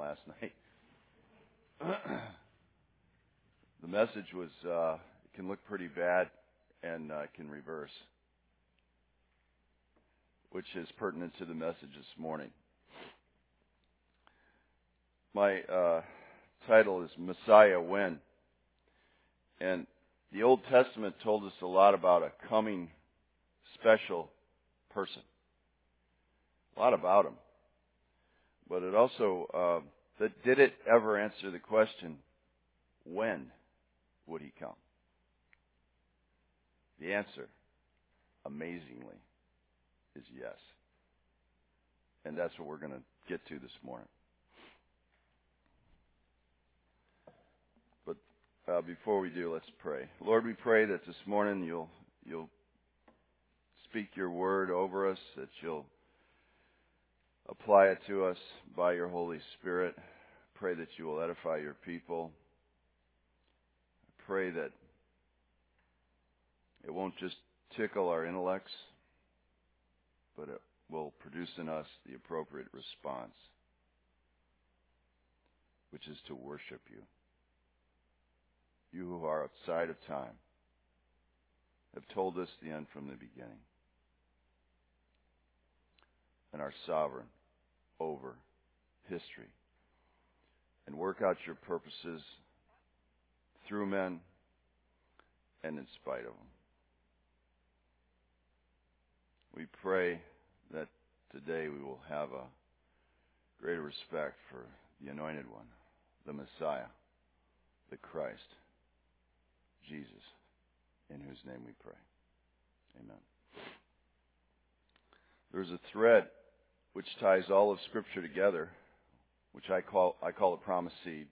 last night. the message was uh, can look pretty bad and uh, can reverse, which is pertinent to the message this morning. My uh, title is Messiah When, and the Old Testament told us a lot about a coming special person, a lot about him, but it also uh, that did it ever answer the question, when would he come? The answer, amazingly, is yes. And that's what we're going to get to this morning. But uh, before we do, let's pray. Lord, we pray that this morning you'll you'll speak your word over us, that you'll apply it to us by your Holy Spirit. Pray that you will edify your people. Pray that it won't just tickle our intellects, but it will produce in us the appropriate response, which is to worship you. You who are outside of time have told us the end from the beginning and are sovereign over history and work out your purposes through men and in spite of them. We pray that today we will have a greater respect for the Anointed One, the Messiah, the Christ, Jesus, in whose name we pray. Amen. There's a thread which ties all of Scripture together, which I call I call it promise seed,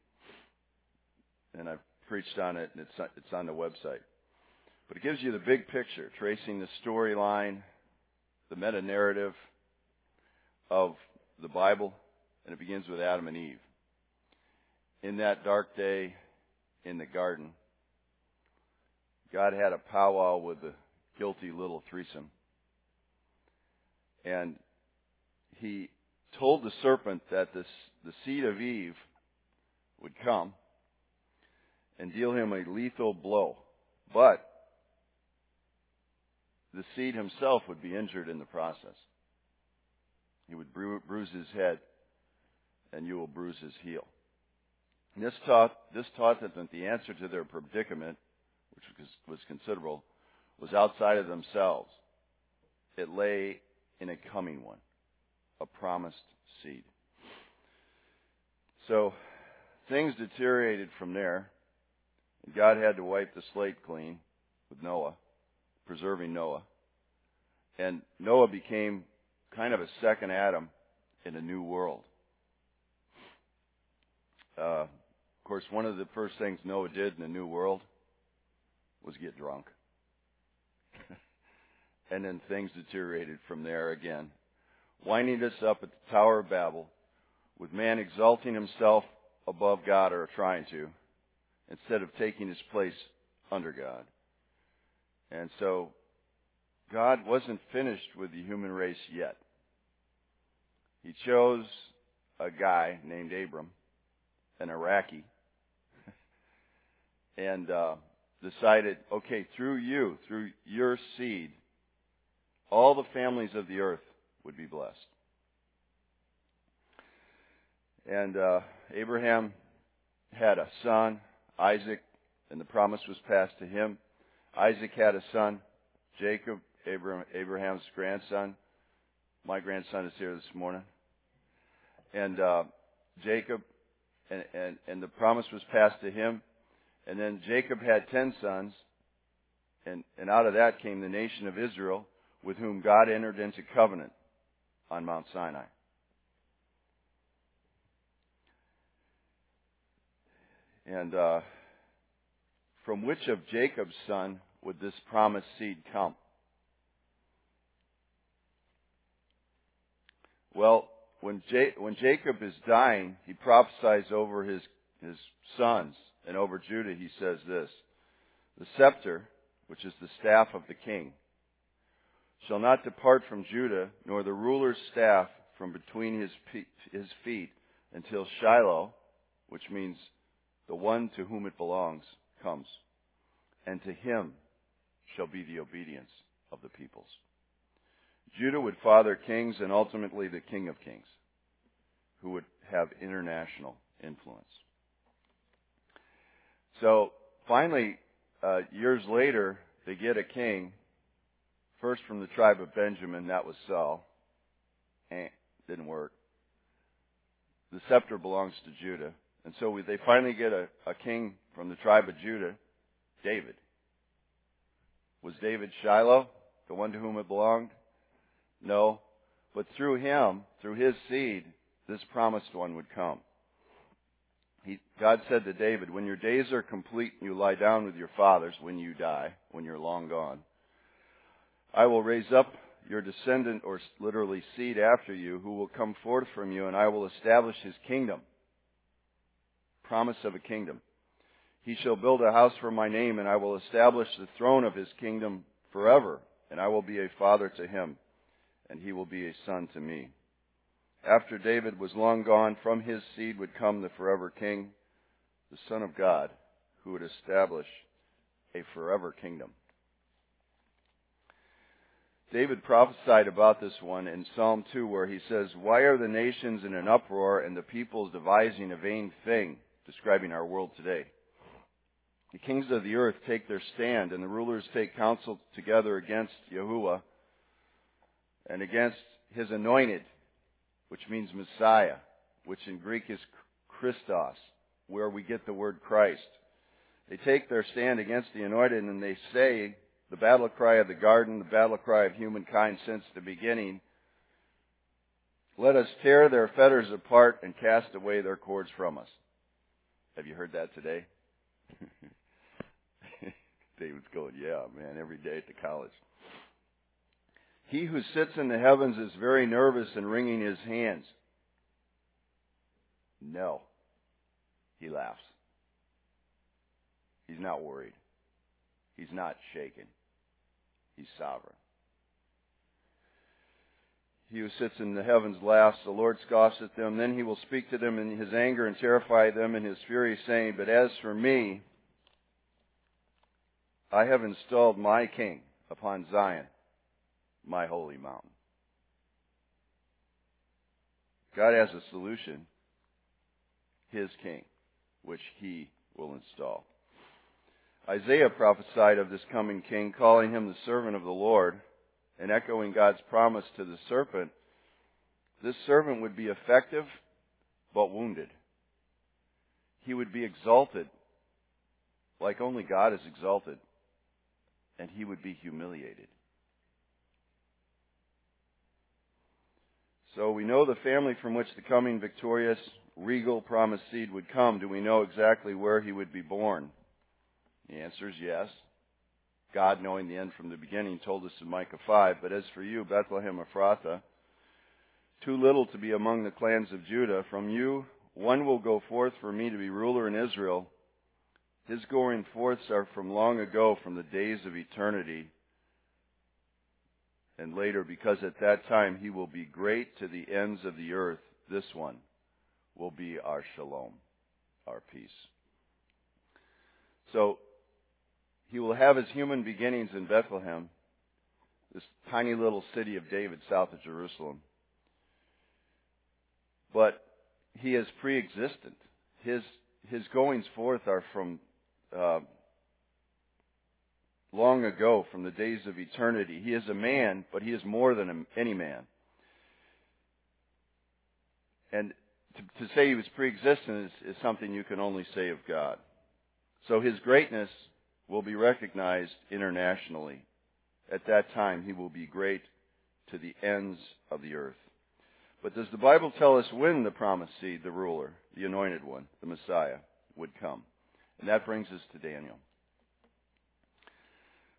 and I've preached on it, and it's it's on the website. But it gives you the big picture, tracing the storyline, the meta narrative of the Bible, and it begins with Adam and Eve. In that dark day in the garden, God had a powwow with the guilty little threesome. And he told the serpent that this, the seed of Eve would come and deal him a lethal blow. But the seed himself would be injured in the process. He would bruise his head, and you will bruise his heel. And this taught, this taught them that the answer to their predicament, which was, was considerable, was outside of themselves. It lay in a coming one a promised seed. So things deteriorated from there. And God had to wipe the slate clean with Noah, preserving Noah. And Noah became kind of a second Adam in a new world. Uh, of course, one of the first things Noah did in the new world was get drunk. and then things deteriorated from there again winding us up at the Tower of Babel, with man exalting himself above God or trying to, instead of taking his place under God. And so, God wasn't finished with the human race yet. He chose a guy named Abram, an Iraqi, and uh, decided, okay, through you, through your seed, all the families of the earth would be blessed. And uh, Abraham had a son, Isaac, and the promise was passed to him. Isaac had a son, Jacob, Abraham, Abraham's grandson. My grandson is here this morning. And uh, Jacob, and, and, and the promise was passed to him. And then Jacob had ten sons, and, and out of that came the nation of Israel, with whom God entered into covenant on Mount Sinai. And uh, from which of Jacob's son would this promised seed come? Well, when, when Jacob is dying, he prophesies over his, his sons, and over Judah he says this The scepter, which is the staff of the king, shall not depart from Judah, nor the ruler's staff from between his, his feet, until Shiloh, which means the one to whom it belongs, comes. And to him shall be the obedience of the peoples. Judah would father kings and ultimately the King of Kings, who would have international influence. So finally, uh, years later, they get a king, first from the tribe of Benjamin, that was Saul. Eh, didn't work. The scepter belongs to Judah. And so we, they finally get a, a king from the tribe of Judah, David. Was David Shiloh, the one to whom it belonged? No. But through him, through his seed, this promised one would come. He, God said to David, when your days are complete and you lie down with your fathers, when you die, when you're long gone, I will raise up your descendant, or literally seed after you, who will come forth from you, and I will establish his kingdom. Promise of a kingdom. He shall build a house for my name, and I will establish the throne of his kingdom forever, and I will be a father to him, and he will be a son to me. After David was long gone, from his seed would come the forever king, the Son of God, who would establish a forever kingdom. David prophesied about this one in Psalm 2 where he says, Why are the nations in an uproar and the peoples devising a vain thing? Describing our world today. The kings of the earth take their stand and the rulers take counsel together against Yahuwah and against his anointed, which means Messiah, which in Greek is Christos, where we get the word Christ. They take their stand against the anointed and they say, the battle cry of the garden, the battle cry of humankind since the beginning. Let us tear their fetters apart and cast away their cords from us. Have you heard that today? David's going, yeah, man, every day at the college. He who sits in the heavens is very nervous and wringing his hands. No. He laughs. He's not worried. He's not shaken. He's sovereign. He who sits in the heavens laughs. The Lord scoffs at them. Then he will speak to them in his anger and terrify them in his fury, saying, But as for me, I have installed my king upon Zion, my holy mountain. God has a solution, his king, which he will install. Isaiah prophesied of this coming king, calling him the servant of the Lord, and echoing God's promise to the serpent. This servant would be effective, but wounded. He would be exalted, like only God is exalted, and he would be humiliated. So we know the family from which the coming victorious, regal, promised seed would come. Do we know exactly where he would be born? The answer is yes. God, knowing the end from the beginning, told us in Micah 5, But as for you, Bethlehem Ephrathah, too little to be among the clans of Judah, from you one will go forth for me to be ruler in Israel. His going forths are from long ago, from the days of eternity. And later, because at that time he will be great to the ends of the earth, this one will be our shalom, our peace. So, he will have his human beginnings in Bethlehem, this tiny little city of David south of Jerusalem. But he is pre-existent. His, his goings forth are from uh, long ago, from the days of eternity. He is a man, but he is more than any man. And to, to say he was pre-existent is, is something you can only say of God. So his greatness will be recognized internationally. At that time, he will be great to the ends of the earth. But does the Bible tell us when the promised seed, the ruler, the anointed one, the Messiah, would come? And that brings us to Daniel.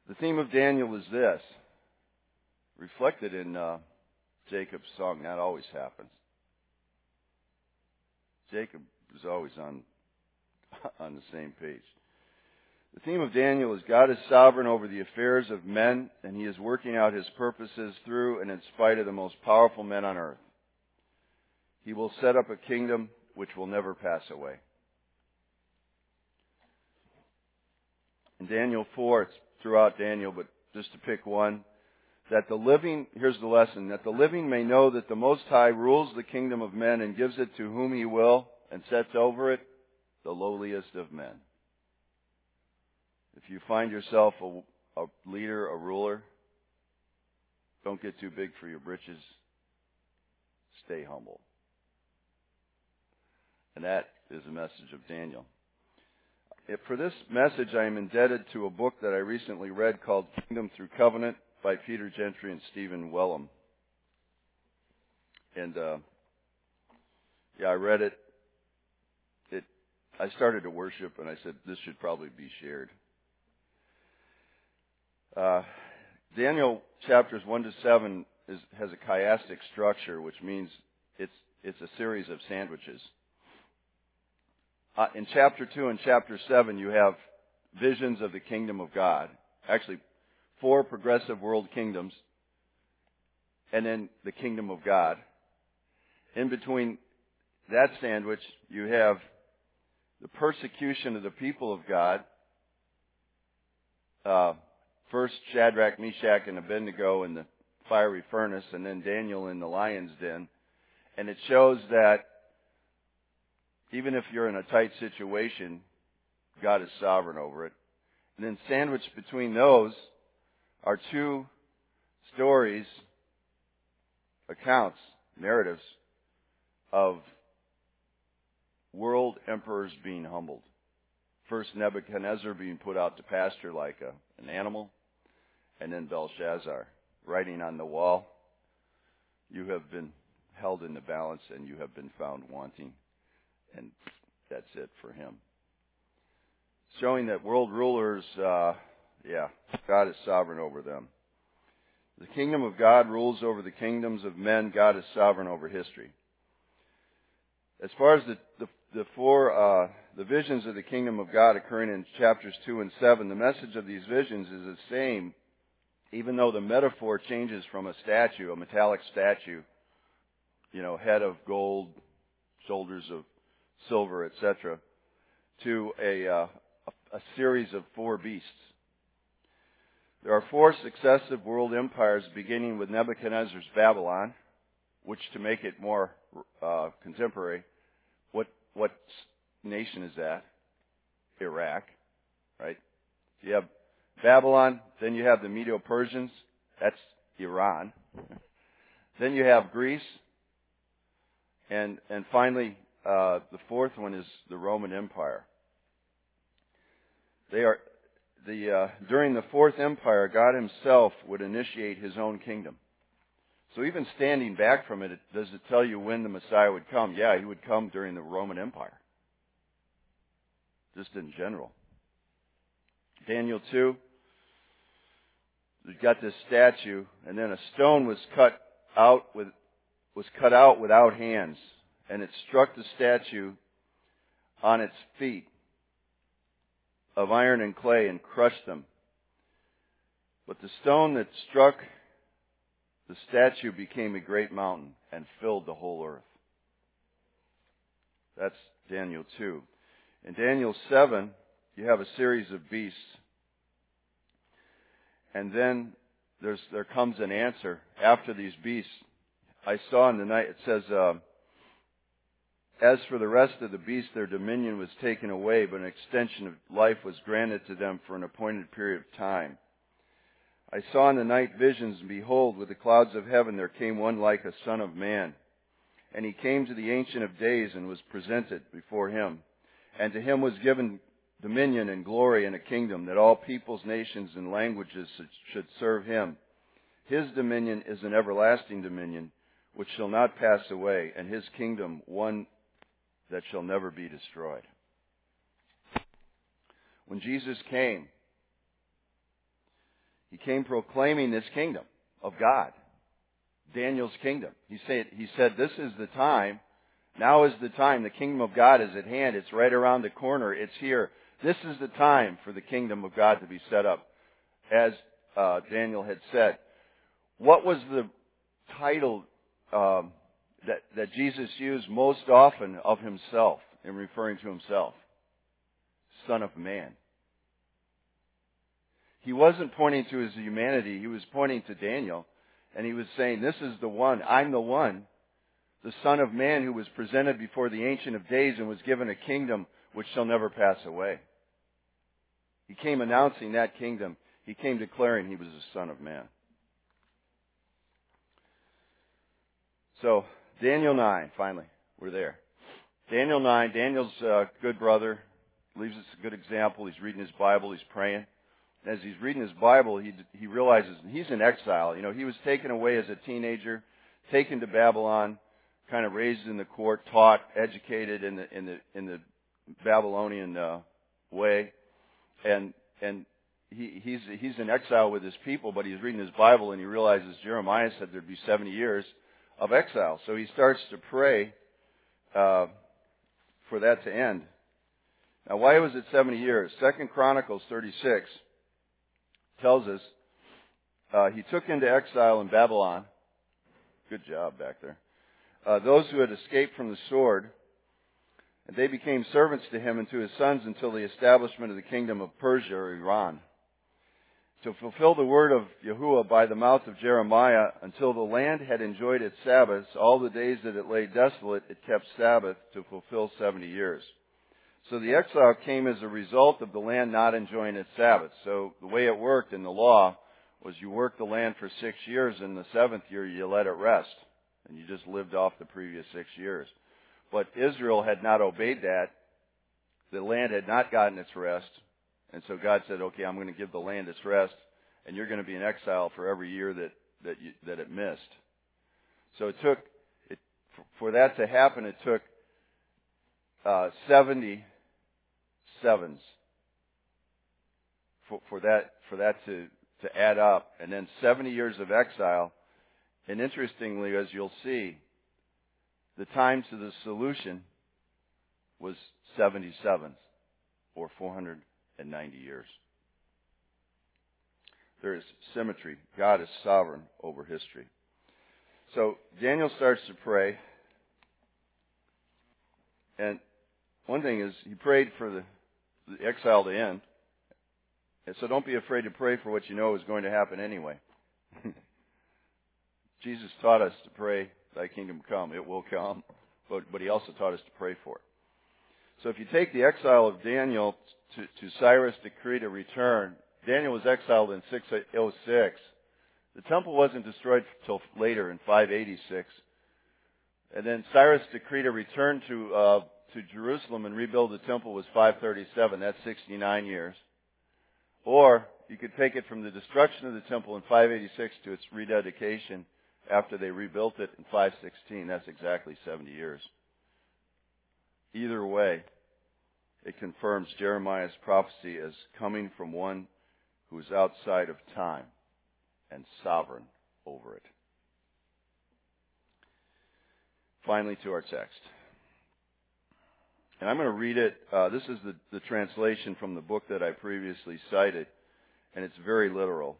The theme of Daniel is this, reflected in uh, Jacob's song, That Always Happens. Jacob is always on, on the same page. The theme of Daniel is God is sovereign over the affairs of men, and he is working out his purposes through and in spite of the most powerful men on earth. He will set up a kingdom which will never pass away. In Daniel 4, it's throughout Daniel, but just to pick one, that the living, here's the lesson, that the living may know that the Most High rules the kingdom of men and gives it to whom he will and sets over it the lowliest of men. If you find yourself a, a leader, a ruler, don't get too big for your britches. Stay humble. And that is the message of Daniel. If for this message, I am indebted to a book that I recently read called Kingdom Through Covenant by Peter Gentry and Stephen Wellum. And uh, yeah, I read it. It I started to worship, and I said this should probably be shared. Uh, Daniel chapters one to seven is, has a chiastic structure, which means it's it's a series of sandwiches. Uh, in chapter 2 and chapter 7, you have visions of the kingdom of God. Actually, four progressive world kingdoms, and then the kingdom of God. In between that sandwich, you have the persecution of the people of God. Uh, first Shadrach, Meshach, and Abednego in the fiery furnace, and then Daniel in the lion's den. And it shows that even if you're in a tight situation, God is sovereign over it. And then sandwiched between those are two stories, accounts, narratives of world emperors being humbled. First Nebuchadnezzar being put out to pasture like a, an animal, and then Belshazzar writing on the wall, You have been held in the balance and you have been found wanting and that's it for him. Showing that world rulers, uh, yeah, God is sovereign over them. The kingdom of God rules over the kingdoms of men. God is sovereign over history. As far as the, the, the four, uh, the visions of the kingdom of God occurring in chapters 2 and 7, the message of these visions is the same, even though the metaphor changes from a statue, a metallic statue, you know, head of gold, shoulders of silver, etc., to a, uh, a series of four beasts. There are four successive world empires beginning with Nebuchadnezzar's Babylon, which to make it more uh, contemporary, what what nation is that? Iraq, right? You have Babylon. Then you have the Medo Persians. That's Iran. Then you have Greece. And, and finally, uh, the fourth one is the Roman Empire. They are, the, uh, during the fourth empire, God himself would initiate his own kingdom. So even standing back from it, does it tell you when the Messiah would come? Yeah, he would come during the Roman Empire. Just in general. Daniel 2, He's got this statue, and then a stone was cut out with was cut out without hands, and it struck the statue on its feet of iron and clay and crushed them. But the stone that struck the statue became a great mountain and filled the whole earth. That's Daniel 2. In Daniel 7, you have a series of beasts and then there's, there comes an answer after these beasts. I saw in the night, it says, uh, as for the rest of the beasts, their dominion was taken away, but an extension of life was granted to them for an appointed period of time. I saw in the night visions, and behold, with the clouds of heaven there came one like a son of man. And he came to the Ancient of Days and was presented before him. And to him was given dominion and glory and a kingdom that all peoples, nations, and languages should serve him. His dominion is an everlasting dominion which shall not pass away, and his kingdom one that shall never be destroyed. When Jesus came, he came proclaiming this kingdom of God, Daniel's kingdom. He said, he said, this is the time. Now is the time. The kingdom of God is at hand. It's right around the corner. It's here. This is the time for the kingdom of God to be set up, as uh, Daniel had said. What was the title um, that, that Jesus used most often of himself in referring to himself. Son of Man. He wasn't pointing to his humanity, he was pointing to Daniel, and he was saying, This is the one, I'm the one, the Son of Man who was presented before the Ancient of Days and was given a kingdom which shall never pass away. He came announcing that kingdom. He came declaring he was the Son of Man. So, Daniel 9, finally, we're there. Daniel 9, Daniel's a good brother, leaves us a good example. He's reading his Bible, he's praying. As he's reading his Bible, he, he realizes he's in exile. You know, he was taken away as a teenager, taken to Babylon, kind of raised in the court, taught, educated in the, in the, in the Babylonian uh, way. And, and he, he's, he's in exile with his people, but he's reading his Bible and he realizes Jeremiah said there'd be 70 years of exile. So he starts to pray uh, for that to end. Now, why was it 70 years? Second Chronicles 36 tells us uh, he took into exile in Babylon. Good job back there. Uh, those who had escaped from the sword, and they became servants to him and to his sons until the establishment of the kingdom of Persia or Iran to fulfill the word of Yahuwah by the mouth of Jeremiah, until the land had enjoyed its Sabbaths, all the days that it lay desolate, it kept Sabbath to fulfill seventy years. So the exile came as a result of the land not enjoying its Sabbath. So the way it worked in the law was you worked the land for six years, and the seventh year you let it rest, and you just lived off the previous six years. But Israel had not obeyed that. The land had not gotten its rest. And so God said, okay, I'm going to give the land its rest, and you're going to be in exile for every year that, that, you, that it missed. So it took, it, for that to happen, it took uh, 70 sevens for, for that, for that to, to add up. And then 70 years of exile. And interestingly, as you'll see, the time to the solution was 77 or 490 years. There is symmetry. God is sovereign over history. So Daniel starts to pray. And one thing is, he prayed for the, the exile to end. And so don't be afraid to pray for what you know is going to happen anyway. Jesus taught us to pray, Thy kingdom come. It will come. But, but he also taught us to pray for it. So if you take the exile of Daniel to, to Cyrus decreed a return, Daniel was exiled in 606. The temple wasn't destroyed until later in 586. And then Cyrus decreed a return to, uh, to Jerusalem and rebuild the temple was 537. That's 69 years. Or you could take it from the destruction of the temple in 586 to its rededication after they rebuilt it in 516. That's exactly 70 years. Either way, it confirms Jeremiah's prophecy as coming from one who is outside of time and sovereign over it. Finally, to our text. And I'm going to read it. Uh, this is the, the translation from the book that I previously cited, and it's very literal.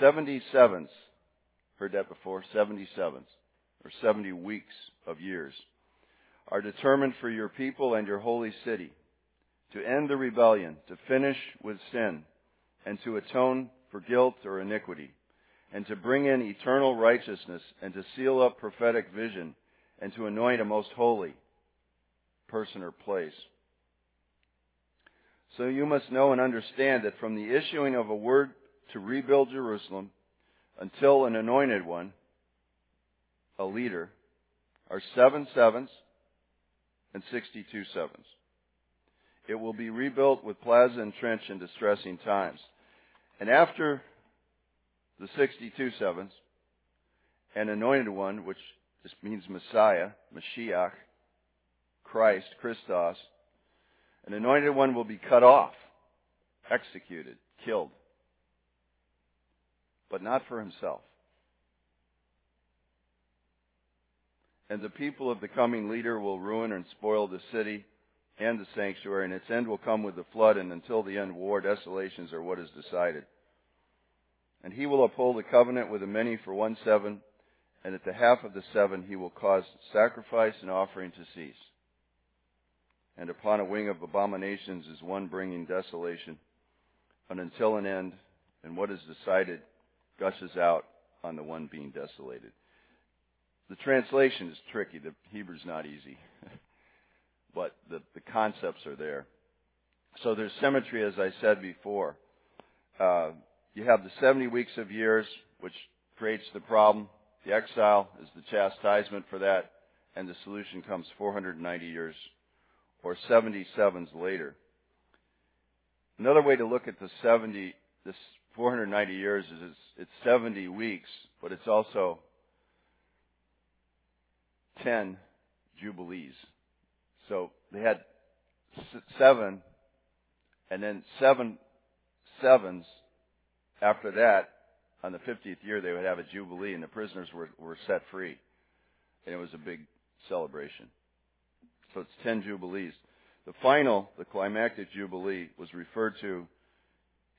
77s, heard that before? 77s, or 70 weeks of years are determined for your people and your holy city, to end the rebellion, to finish with sin, and to atone for guilt or iniquity, and to bring in eternal righteousness, and to seal up prophetic vision, and to anoint a most holy person or place. So you must know and understand that from the issuing of a word to rebuild Jerusalem until an anointed one, a leader, are seven sevens, and 62 sevens. It will be rebuilt with plaza and trench in distressing times. And after the 62 sevens, an anointed one, which just means Messiah, Mashiach, Christ, Christos, an anointed one will be cut off, executed, killed, but not for himself. and the people of the coming leader will ruin and spoil the city and the sanctuary, and its end will come with the flood, and until the end, war, desolations are what is decided. And he will uphold the covenant with the many for one seven, and at the half of the seven he will cause sacrifice and offering to cease. And upon a wing of abominations is one bringing desolation, and until an end, and what is decided gushes out on the one being desolated. The translation is tricky. The Hebrew's not easy. but the, the concepts are there. So there's symmetry, as I said before. Uh, you have the 70 weeks of years, which creates the problem. The exile is the chastisement for that, and the solution comes 490 years or 77s later. Another way to look at the 70, this 490 years is it's, it's 70 weeks, but it's also 10 jubilees. So they had seven, and then seven sevens after that. On the 50th year, they would have a jubilee, and the prisoners were, were set free. And it was a big celebration. So it's 10 jubilees. The final, the climactic jubilee, was referred to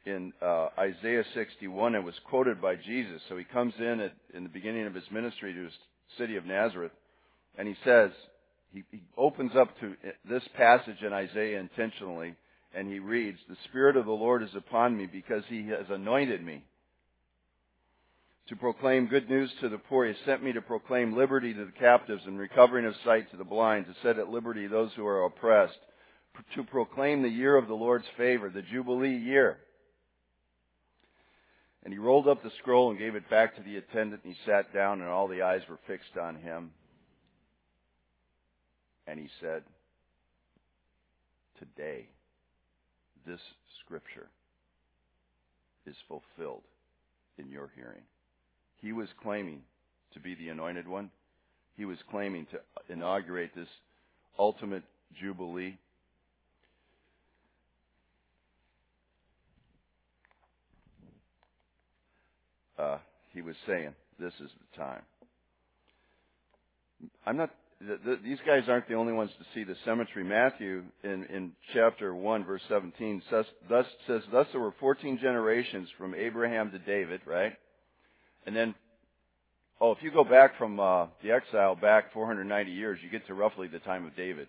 in uh, Isaiah 61 and was quoted by Jesus. So he comes in at, in the beginning of his ministry to his city of Nazareth, and he says, he, he opens up to this passage in Isaiah intentionally, and he reads, The Spirit of the Lord is upon me because he has anointed me to proclaim good news to the poor. He sent me to proclaim liberty to the captives and recovering of sight to the blind, to set at liberty those who are oppressed, to proclaim the year of the Lord's favor, the Jubilee year. And he rolled up the scroll and gave it back to the attendant, and he sat down, and all the eyes were fixed on him. And he said, Today, this scripture is fulfilled in your hearing. He was claiming to be the anointed one. He was claiming to inaugurate this ultimate jubilee. Uh, he was saying, This is the time. I'm not the, the, these guys aren't the only ones to see the symmetry. Matthew, in, in chapter 1, verse 17, says thus, says, Thus there were 14 generations from Abraham to David, right? And then, oh, if you go back from uh, the exile back 490 years, you get to roughly the time of David.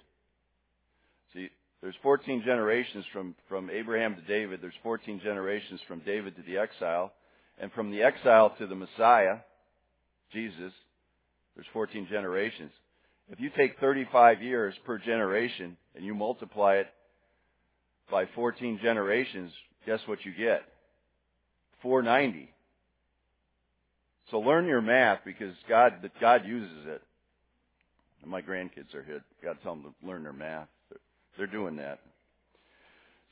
See, there's 14 generations from, from Abraham to David. There's 14 generations from David to the exile. And from the exile to the Messiah, Jesus, there's 14 generations. If you take 35 years per generation and you multiply it by 14 generations, guess what you get? 490. So learn your math because God, God uses it. And my grandkids are here. Got to tell them to learn their math. They're doing that.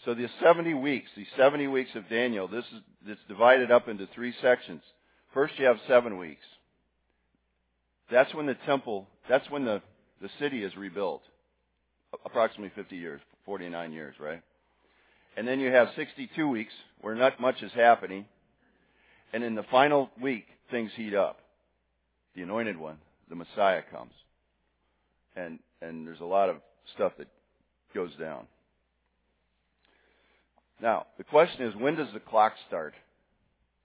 So the 70 weeks, the 70 weeks of Daniel, this is it's divided up into three sections. First, you have seven weeks. That's when the temple, that's when the, the city is rebuilt. Approximately 50 years, 49 years, right? And then you have 62 weeks where not much is happening. And in the final week, things heat up. The anointed one, the Messiah comes. And, and there's a lot of stuff that goes down. Now, the question is, when does the clock start?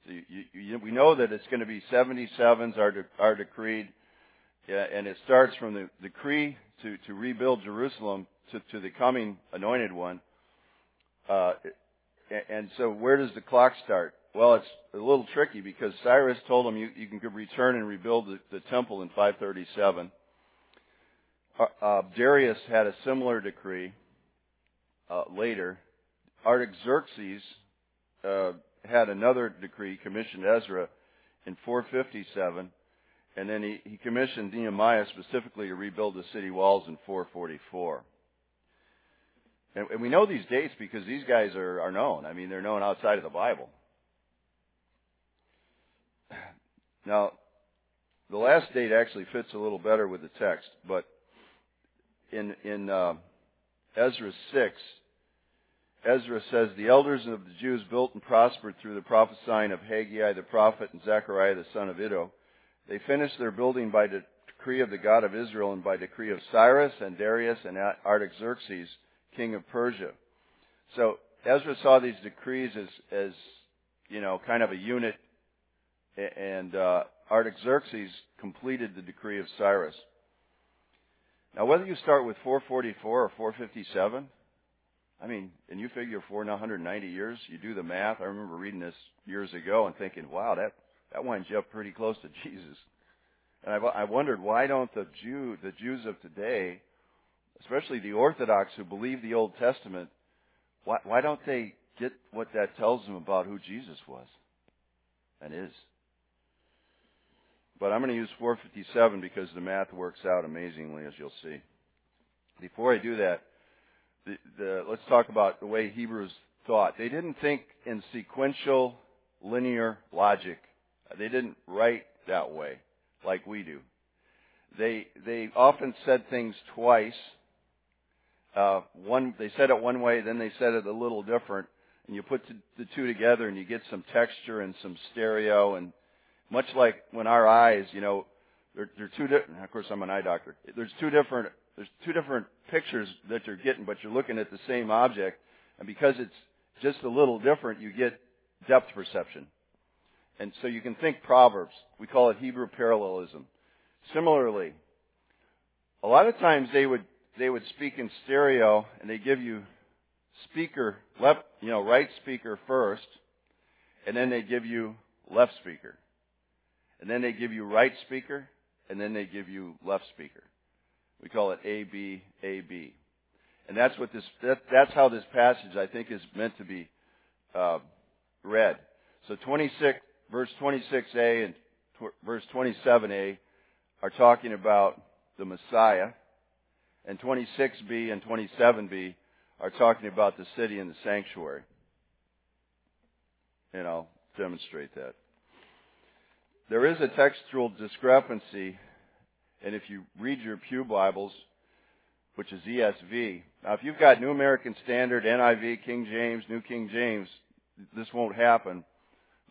So you, you, we know that it's going to be 77s are, de, are decreed yeah, and it starts from the decree to, to rebuild Jerusalem to, to the coming anointed one. Uh, and so where does the clock start? Well, it's a little tricky because Cyrus told him you, you can return and rebuild the, the temple in 537. Uh, uh, Darius had a similar decree uh, later. Artaxerxes uh, had another decree, commissioned Ezra in 457. And then he, he commissioned Nehemiah specifically to rebuild the city walls in 444. And, and we know these dates because these guys are, are known. I mean, they're known outside of the Bible. Now, the last date actually fits a little better with the text, but in in uh, Ezra six, Ezra says the elders of the Jews built and prospered through the prophesying of Haggai the prophet and Zechariah the son of Iddo. They finished their building by decree of the God of Israel and by decree of Cyrus and Darius and Artaxerxes, king of Persia. So Ezra saw these decrees as, as you know, kind of a unit, and uh, Artaxerxes completed the decree of Cyrus. Now, whether you start with 444 or 457, I mean, and you figure 490 years, you do the math. I remember reading this years ago and thinking, wow, that, that winds you up pretty close to Jesus. And I, I wondered, why don't the Jew, the Jews of today, especially the Orthodox who believe the Old Testament, why, why don't they get what that tells them about who Jesus was and is? But I'm going to use 457 because the math works out amazingly, as you'll see. Before I do that, the, the, let's talk about the way Hebrews thought. They didn't think in sequential, linear logic. They didn't write that way like we do. They they often said things twice. Uh, one they said it one way, then they said it a little different, and you put the two together and you get some texture and some stereo and much like when our eyes, you know, they're, they're two different. Of course, I'm an eye doctor. There's two different. There's two different pictures that you're getting, but you're looking at the same object, and because it's just a little different, you get depth perception. And so you can think proverbs. We call it Hebrew parallelism. Similarly, a lot of times they would they would speak in stereo, and they give you speaker left, you know, right speaker first, and then they give you left speaker. And then they give you right speaker, and then they give you left speaker. We call it A B A B, and that's what this. That, that's how this passage I think is meant to be uh, read. So 26 verse 26a and tw- verse 27a are talking about the Messiah, and 26b and 27b are talking about the city and the sanctuary. And I'll demonstrate that. There is a textual discrepancy, and if you read your Pew Bibles, which is ESV, now if you've got New American Standard, NIV, King James, New King James, this won't happen.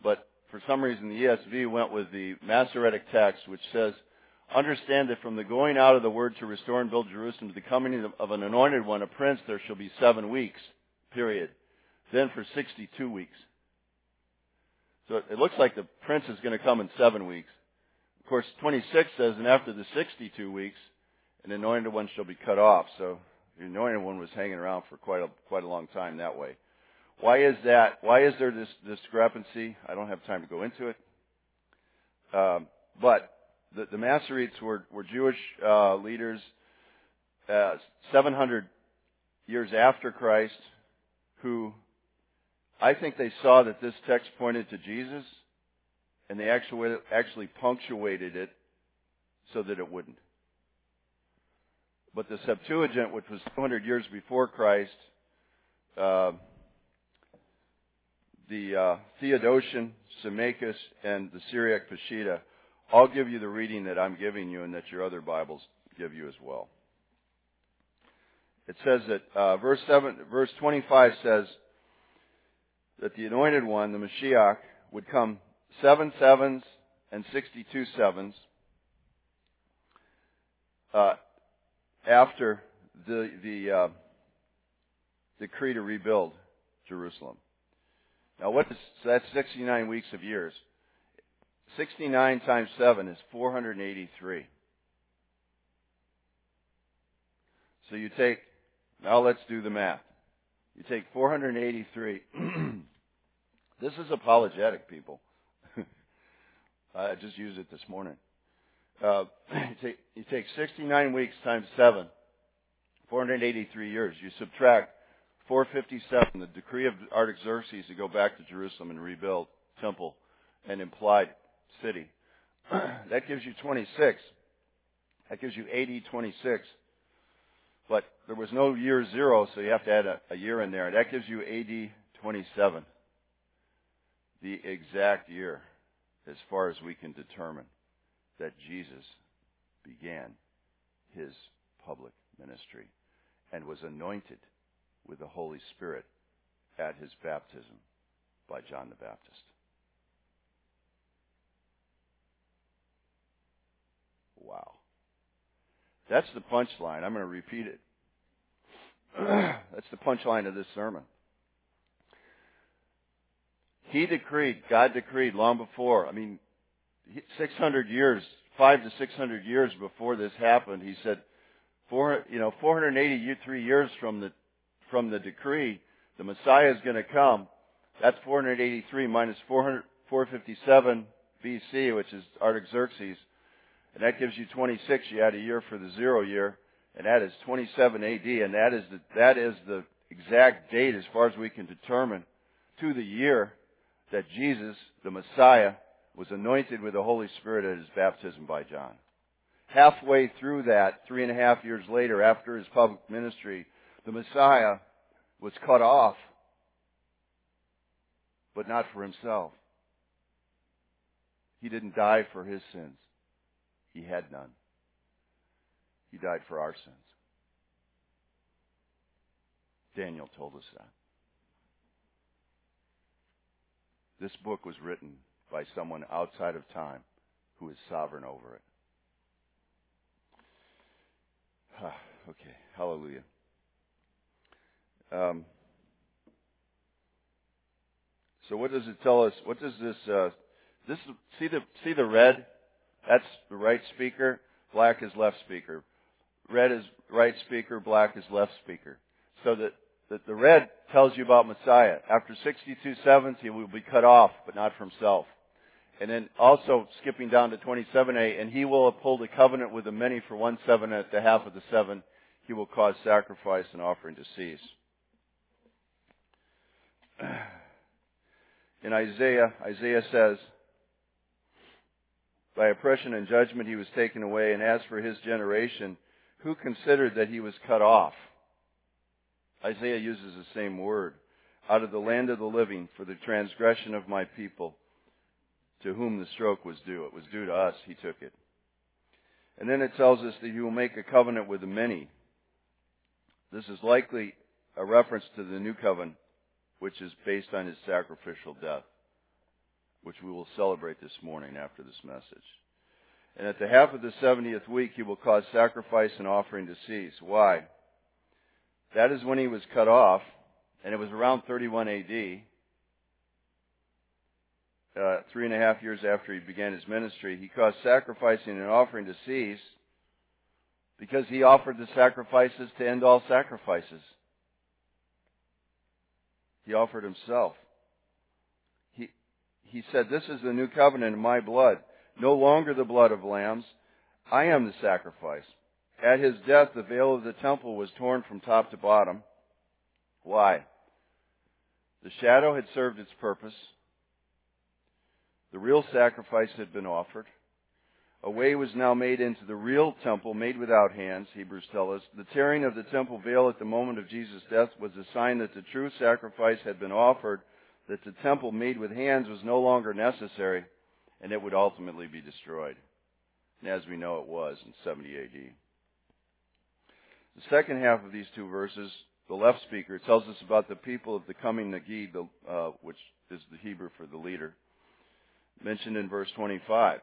But for some reason, the ESV went with the Masoretic text, which says, Understand that from the going out of the word to restore and build Jerusalem to the coming of an anointed one, a prince, there shall be seven weeks, period. Then for 62 weeks. So it looks like the prince is going to come in seven weeks. Of course, 26 says, and after the 62 weeks, an anointed one shall be cut off. So the anointed one was hanging around for quite a, quite a long time that way. Why is that? Why is there this discrepancy? I don't have time to go into it. Um, but the, the Masoretes were, were Jewish uh, leaders uh, 700 years after Christ who I think they saw that this text pointed to Jesus, and they actually, actually punctuated it so that it wouldn't. But the Septuagint, which was 200 years before Christ, uh, the uh, Theodotion, Symmachus, and the Syriac Peshitta all give you the reading that I'm giving you and that your other Bibles give you as well. It says that uh, verse seven, verse 25 says, that the anointed one, the Mashiach, would come seven sevens and 62 sevens uh, after the, the uh, decree to rebuild Jerusalem. Now, what is so that's 69 weeks of years. 69 times 7 is 483. So you take, now let's do the math. You take 483. this is apologetic, people. I just used it this morning. Uh, you, take, 69 weeks times 7, 483 years. You subtract 457, the decree of Artaxerxes to go back to Jerusalem and rebuild temple and implied city. that gives you 26. That gives you AD 26. But there was no year zero, so you have to add a, a year in there. That gives you AD 27. The exact year, as far as we can determine, that Jesus began his public ministry and was anointed with the Holy Spirit at his baptism by John the Baptist. Wow. That's the punchline. I'm going to repeat it. That's the punchline of this sermon. He decreed, God decreed long before. I mean, 600 years, five to 600 years before this happened, he said, four, you know, 483 years from the from the decree, the Messiah is going to come. That's 483 minus 400, 457 BC, which is Artaxerxes, and that gives you 26. You add a year for the zero year, and that is 27 AD, and that is the that is the exact date, as far as we can determine, to the year that Jesus, the Messiah, was anointed with the Holy Spirit at his baptism by John. Halfway through that, three and a half years later, after his public ministry, the Messiah was cut off, but not for himself. He didn't die for his sins. He had none. He died for our sins. Daniel told us that. This book was written by someone outside of time who is sovereign over it. okay, hallelujah. Um, so what does it tell us? What does this? Uh, this see the see the red? That's the right speaker. Black is left speaker. Red is right speaker. Black is left speaker. So that that the red tells you about Messiah. After 62 sevens, he will be cut off, but not for himself. And then also skipping down to 27a, and he will uphold a covenant with the many for one seven at the half of the seven. He will cause sacrifice and offering to cease. In Isaiah, Isaiah says, By oppression and judgment he was taken away, and as for his generation, who considered that he was cut off? Isaiah uses the same word. Out of the land of the living for the transgression of my people, to whom the stroke was due. It was due to us. He took it. And then it tells us that he will make a covenant with the many. This is likely a reference to the new covenant, which is based on his sacrificial death, which we will celebrate this morning after this message. And at the half of the 70th week, he will cause sacrifice and offering to cease. Why? That is when he was cut off, and it was around 31 AD, uh, three and a half years after he began his ministry. He caused sacrificing and offering to cease because he offered the sacrifices to end all sacrifices. He offered himself. He, he said, This is the new covenant in my blood, no longer the blood of lambs. I am the sacrifice. At his death, the veil of the temple was torn from top to bottom. Why? The shadow had served its purpose. The real sacrifice had been offered. A way was now made into the real temple made without hands, Hebrews tell us. The tearing of the temple veil at the moment of Jesus' death was a sign that the true sacrifice had been offered, that the temple made with hands was no longer necessary, and it would ultimately be destroyed. And as we know, it was in 70 AD. The second half of these two verses, the left speaker, tells us about the people of the coming Nagid, uh, which is the Hebrew for the leader, mentioned in verse 25.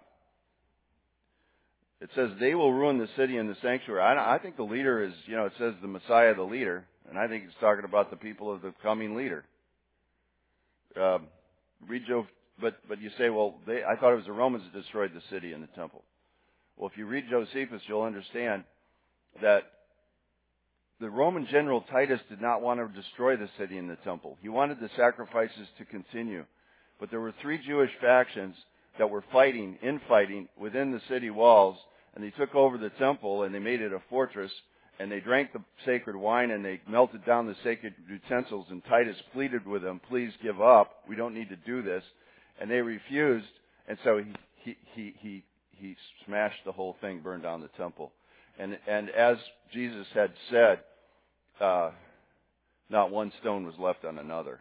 It says they will ruin the city and the sanctuary. I, I think the leader is, you know, it says the Messiah, the leader, and I think it's talking about the people of the coming leader. Um, read Job, but but you say, well, they, I thought it was the Romans that destroyed the city and the temple. Well, if you read Josephus, you'll understand that the Roman general Titus did not want to destroy the city and the temple. He wanted the sacrifices to continue. But there were three Jewish factions that were fighting, infighting within the city walls, and they took over the temple and they made it a fortress, and they drank the sacred wine and they melted down the sacred utensils, and Titus pleaded with them, please give up, we don't need to do this. And they refused, and so he, he, he, he, he smashed the whole thing, burned down the temple. And, and as Jesus had said, uh, not one stone was left on another.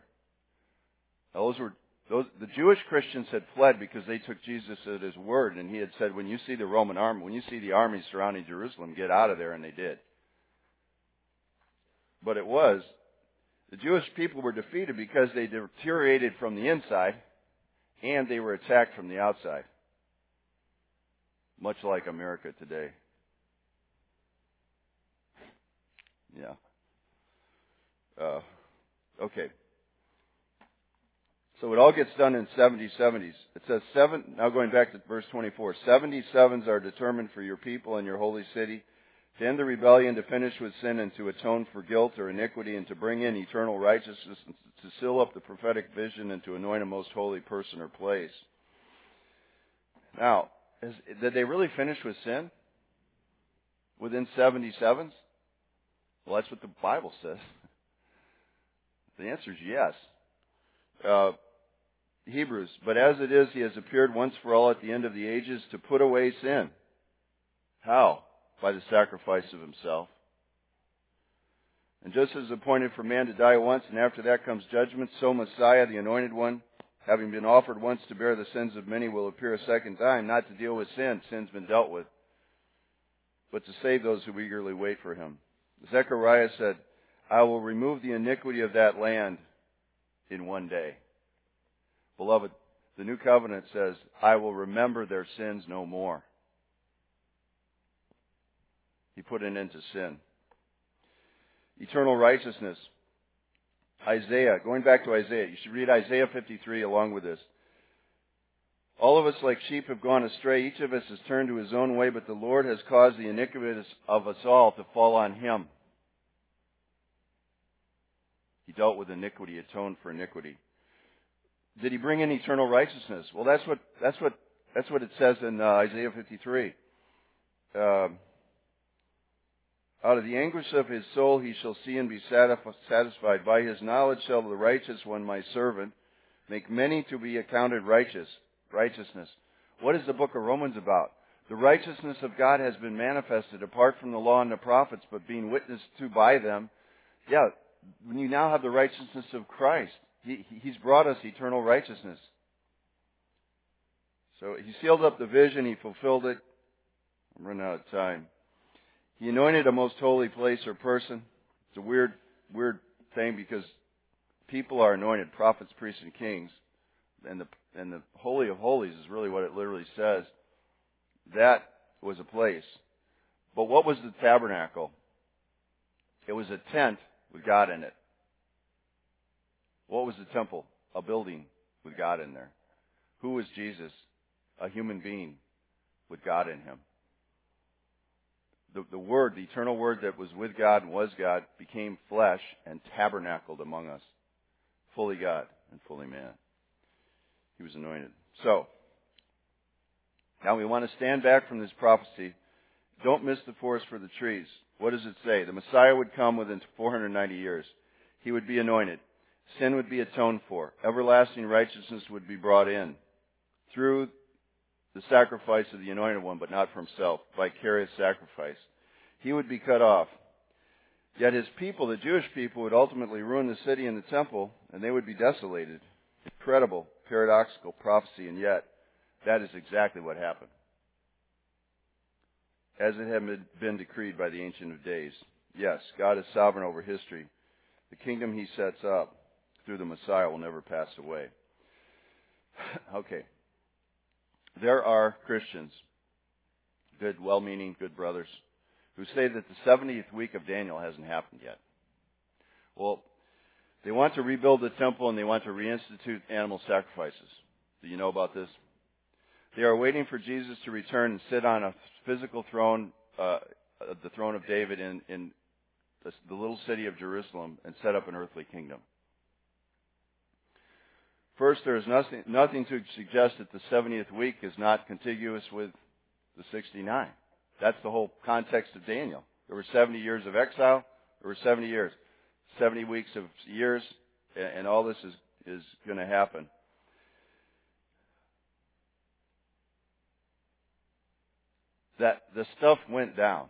Those were those, the Jewish Christians had fled because they took Jesus at his word, and he had said, "When you see the Roman army, when you see the army surrounding Jerusalem, get out of there," and they did. But it was the Jewish people were defeated because they deteriorated from the inside, and they were attacked from the outside, much like America today. Yeah. Uh, okay. So it all gets done in 70 70s. It says seven, now going back to verse 24, 77s are determined for your people and your holy city, to end the rebellion, to finish with sin, and to atone for guilt or iniquity, and to bring in eternal righteousness, and to seal up the prophetic vision, and to anoint a most holy person or place. Now, is, did they really finish with sin? Within 77s? Well, that's what the Bible says. The answer is yes. Uh, Hebrews, but as it is, he has appeared once for all at the end of the ages to put away sin. How? By the sacrifice of himself. And just as appointed for man to die once, and after that comes judgment, so Messiah, the anointed one, having been offered once to bear the sins of many, will appear a second time, not to deal with sin, sin's been dealt with, but to save those who eagerly wait for him. Zechariah said, I will remove the iniquity of that land in one day. Beloved, the new covenant says, I will remember their sins no more. He put an end to sin. Eternal righteousness. Isaiah, going back to Isaiah, you should read Isaiah 53 along with this. All of us like sheep have gone astray. Each of us has turned to his own way, but the Lord has caused the iniquities of us all to fall on him. He dealt with iniquity, atoned for iniquity. Did he bring in eternal righteousness? Well, that's what that's what that's what it says in uh, Isaiah 53. Uh, out of the anguish of his soul he shall see and be satisfied. By his knowledge shall the righteous one, my servant, make many to be accounted righteous. Righteousness. What is the book of Romans about? The righteousness of God has been manifested apart from the law and the prophets, but being witnessed to by them. Yeah, you now have the righteousness of Christ, he, He's brought us eternal righteousness. So He sealed up the vision, He fulfilled it. I'm running out of time. He anointed a most holy place or person. It's a weird, weird thing because people are anointed, prophets, priests, and kings. And the, and the Holy of Holies is really what it literally says. That was a place. But what was the tabernacle? It was a tent with God in it. What was the temple? A building with God in there. Who was Jesus? A human being with God in him. The, the Word, the eternal Word that was with God and was God, became flesh and tabernacled among us. Fully God and fully man. He was anointed. So, now we want to stand back from this prophecy. Don't miss the forest for the trees. What does it say? The Messiah would come within 490 years. He would be anointed. Sin would be atoned for. Everlasting righteousness would be brought in through the sacrifice of the anointed one, but not for himself, vicarious sacrifice. He would be cut off. Yet his people, the Jewish people, would ultimately ruin the city and the temple, and they would be desolated. Incredible, paradoxical prophecy, and yet that is exactly what happened as it had been decreed by the Ancient of Days. Yes, God is sovereign over history. The kingdom he sets up through the Messiah will never pass away. okay. There are Christians, good, well meaning, good brothers, who say that the 70th week of Daniel hasn't happened yet. Well, they want to rebuild the temple and they want to reinstitute animal sacrifices. Do you know about this? They are waiting for Jesus to return and sit on a physical throne, uh, the throne of David in, in the, little city of Jerusalem and set up an earthly kingdom. First, there is nothing, nothing to suggest that the 70th week is not contiguous with the 69. That's the whole context of Daniel. There were 70 years of exile. There were 70 years, 70 weeks of years, and all this is, is going to happen. That the stuff went down.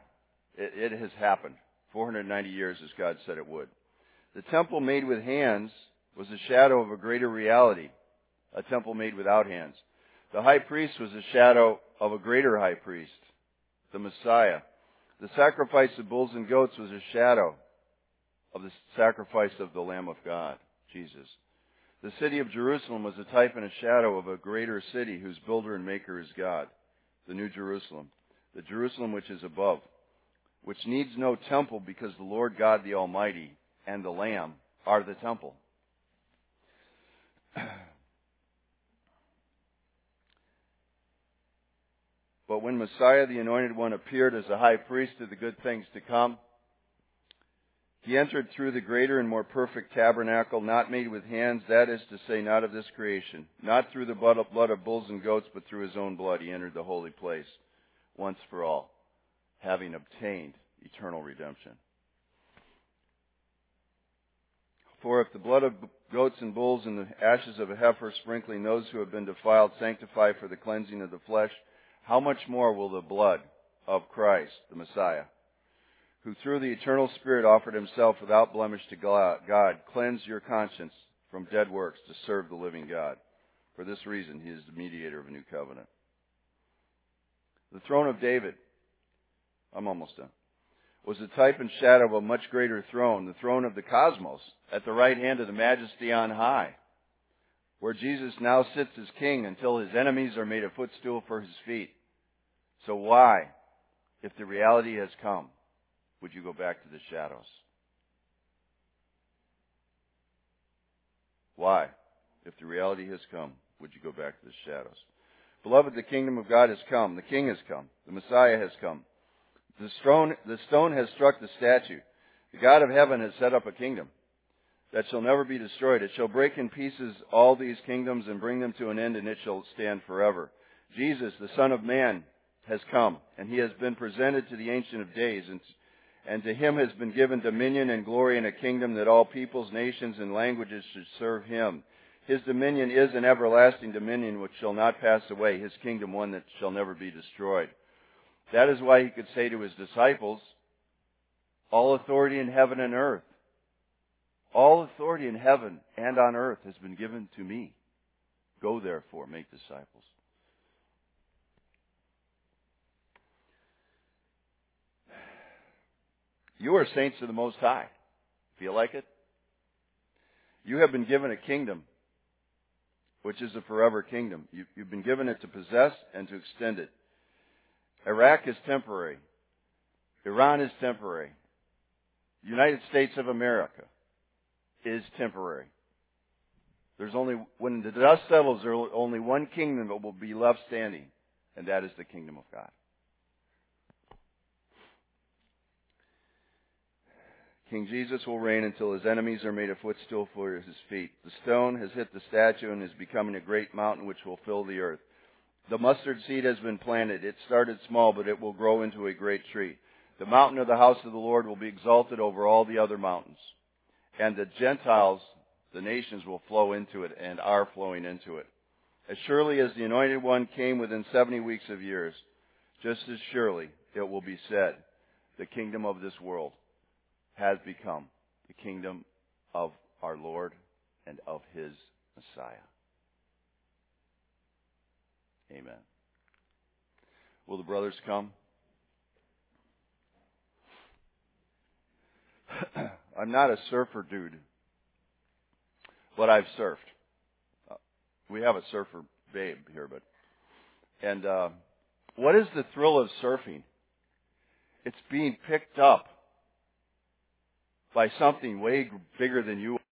It, it has happened. 490 years as God said it would. The temple made with hands was a shadow of a greater reality, a temple made without hands. The high priest was a shadow of a greater high priest, the Messiah. The sacrifice of bulls and goats was a shadow of the sacrifice of the Lamb of God, Jesus. The city of Jerusalem was a type and a shadow of a greater city whose builder and maker is God, the New Jerusalem the Jerusalem which is above, which needs no temple because the Lord God the Almighty and the Lamb are the temple. But when Messiah, the Anointed One, appeared as a high priest of the good things to come, he entered through the greater and more perfect tabernacle, not made with hands, that is to say, not of this creation, not through the blood of bulls and goats, but through his own blood, he entered the holy place once for all, having obtained eternal redemption. For if the blood of goats and bulls and the ashes of a heifer sprinkling those who have been defiled sanctify for the cleansing of the flesh, how much more will the blood of Christ, the Messiah, who through the eternal Spirit offered himself without blemish to God, cleanse your conscience from dead works to serve the living God. For this reason, he is the mediator of a new covenant. The throne of David, I'm almost done, was a type and shadow of a much greater throne, the throne of the cosmos, at the right hand of the majesty on high, where Jesus now sits as king until his enemies are made a footstool for his feet. So why, if the reality has come, would you go back to the shadows? Why? If the reality has come, would you go back to the shadows? Beloved, the kingdom of God has come. The king has come. The Messiah has come. The stone, the stone has struck the statue. The God of heaven has set up a kingdom that shall never be destroyed. It shall break in pieces all these kingdoms and bring them to an end, and it shall stand forever. Jesus, the Son of Man, has come, and he has been presented to the Ancient of Days, and and to him has been given dominion and glory and a kingdom that all peoples, nations, and languages should serve him. His dominion is an everlasting dominion which shall not pass away, his kingdom one that shall never be destroyed. That is why he could say to his disciples, All authority in heaven and earth, all authority in heaven and on earth has been given to me. Go therefore, make disciples. You are saints of the Most High. Feel like it? You have been given a kingdom, which is a forever kingdom. You've been given it to possess and to extend it. Iraq is temporary. Iran is temporary. The United States of America is temporary. There's only, when the dust settles, there will only one kingdom that will be left standing, and that is the kingdom of God. King Jesus will reign until his enemies are made a footstool for his feet. The stone has hit the statue and is becoming a great mountain which will fill the earth. The mustard seed has been planted. It started small, but it will grow into a great tree. The mountain of the house of the Lord will be exalted over all the other mountains. And the Gentiles, the nations, will flow into it and are flowing into it. As surely as the anointed one came within 70 weeks of years, just as surely it will be said, the kingdom of this world has become the kingdom of our Lord and of his Messiah. Amen. Will the brothers come? I'm not a surfer dude, but I've surfed. Uh, we have a surfer babe here, but and uh, what is the thrill of surfing? It's being picked up by something way bigger than you